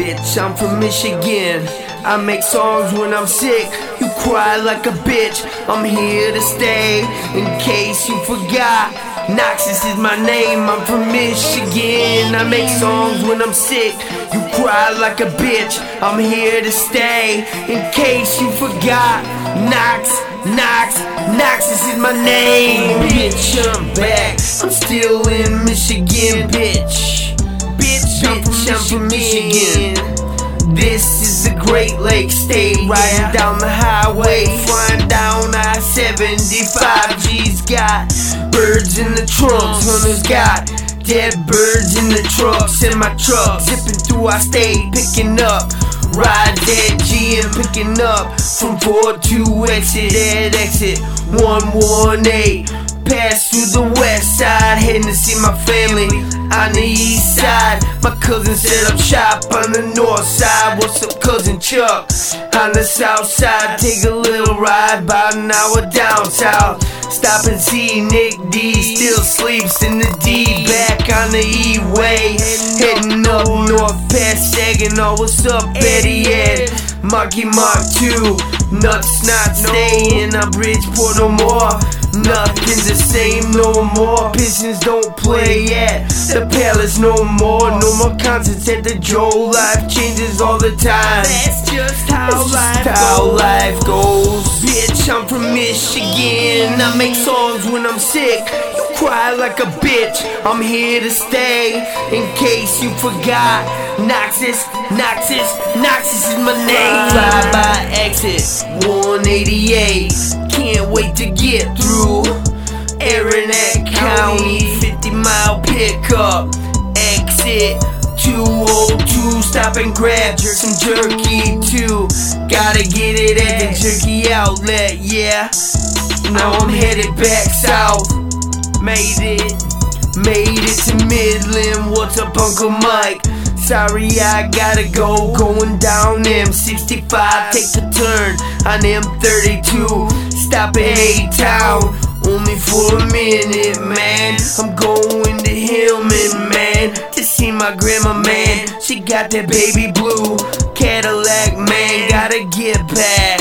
Bitch, I'm from Michigan. I make songs when I'm sick. You cry like a bitch. I'm here to stay. In case you forgot, Noxus is my name. I'm from Michigan. I make songs when I'm sick. You cry like a bitch. I'm here to stay. In case you forgot, Nox, Nox, Noxus is my name. Bitch, I'm back. I'm still in Michigan, bitch. From Michigan. This is the Great Lakes State, riding down the highway, flying down I 75. G's got birds in the trunks, hunters got dead birds in the trucks, in my truck, zipping through our state, picking up. Ride that G and picking up. From 4 to exit. At exit. 118. Pass through the west side, heading to see my family. On the east side. My cousin set up shop on the north side. What's up, cousin Chuck? On the south side, take a little ride, about an hour down south. Stop and see Nick D still sleeps in the D. Back on the E way, heading up north past Saginaw. What's up, Betty Ed? Marky Mark 2, nuts not staying on Bridgeport no more. Nothing's the same no more. Pistons don't play at the palace no more. No more concerts at the Joe. Life changes all the time. That's just how That's life just how goes. life goes. Bitch, I'm from Michigan. I make songs when I'm sick. You cry like a bitch. I'm here to stay. In case you forgot, Noxus, Noxus, Noxus is my name. Fly by exit 188. Can't wait to get through. Arenac County, 50 mile pickup. Exit 202. Stop and grab some jerky too. Gotta get it at the jerky outlet, yeah. Now I'm headed back south. Made it, made it to Midland. What's up, Uncle Mike? Sorry, I gotta go. Going down M65. Take a turn on M32. Stop at A Town. Only for a minute, man. I'm going to Hillman, man. To see my grandma, man. She got that baby blue Cadillac, man. Gotta get back.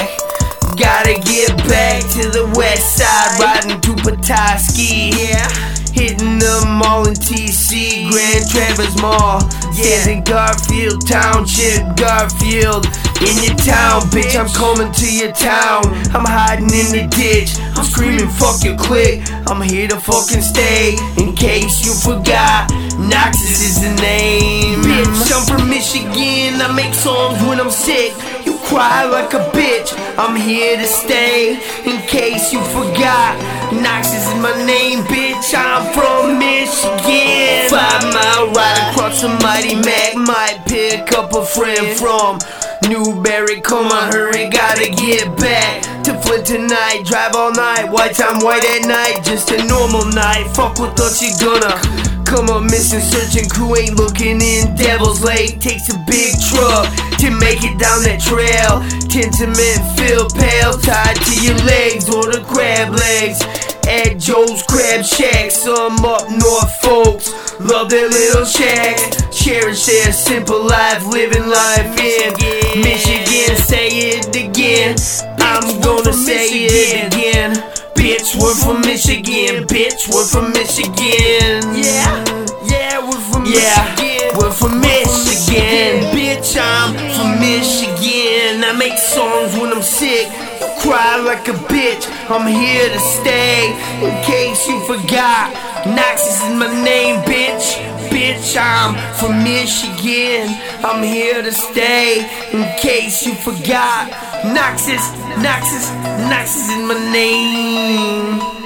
Gotta get back to the west side, riding to Petoskey. Yeah, hitting the mall in TC, Grand Traverse Mall. Stands in Garfield Township, Garfield. In your town, bitch, I'm coming to your town. I'm hiding in the ditch, I'm screaming, fuck your clique. I'm here to fucking stay. In case you forgot, Noxus is the name. Bitch, I'm from Michigan, I make songs when I'm sick. You cry like a bitch. I'm here to stay. In case you forgot, Noxus is my name, bitch. I'm from mighty Mac. Might pick up a friend from Newberry. Come on, hurry, gotta get back to Flint tonight. Drive all night, white time, white at night. Just a normal night. Fuck what thought you gonna. Come on, missing, searching crew ain't looking in Devil's Lake. Takes a big truck to make it down that trail. Tintement feel pale, tied to your legs or the crab legs. At Joe's Crab Shack, some up north folks love their little shack. Cherish their simple life, living life in Michigan. Say it again, I'm gonna say it again. Bitch, we're from Michigan. Bitch, we're from Michigan. Yeah, yeah, we're from Yeah, Michigan. we're from Michigan. Bitch, I'm from Michigan. I make songs when I'm sick. Cry like a bitch. I'm here to stay. In case you forgot, Noxus is my name, bitch. Bitch, I'm from Michigan. I'm here to stay. In case you forgot, Noxus, Noxus, Noxus is my name.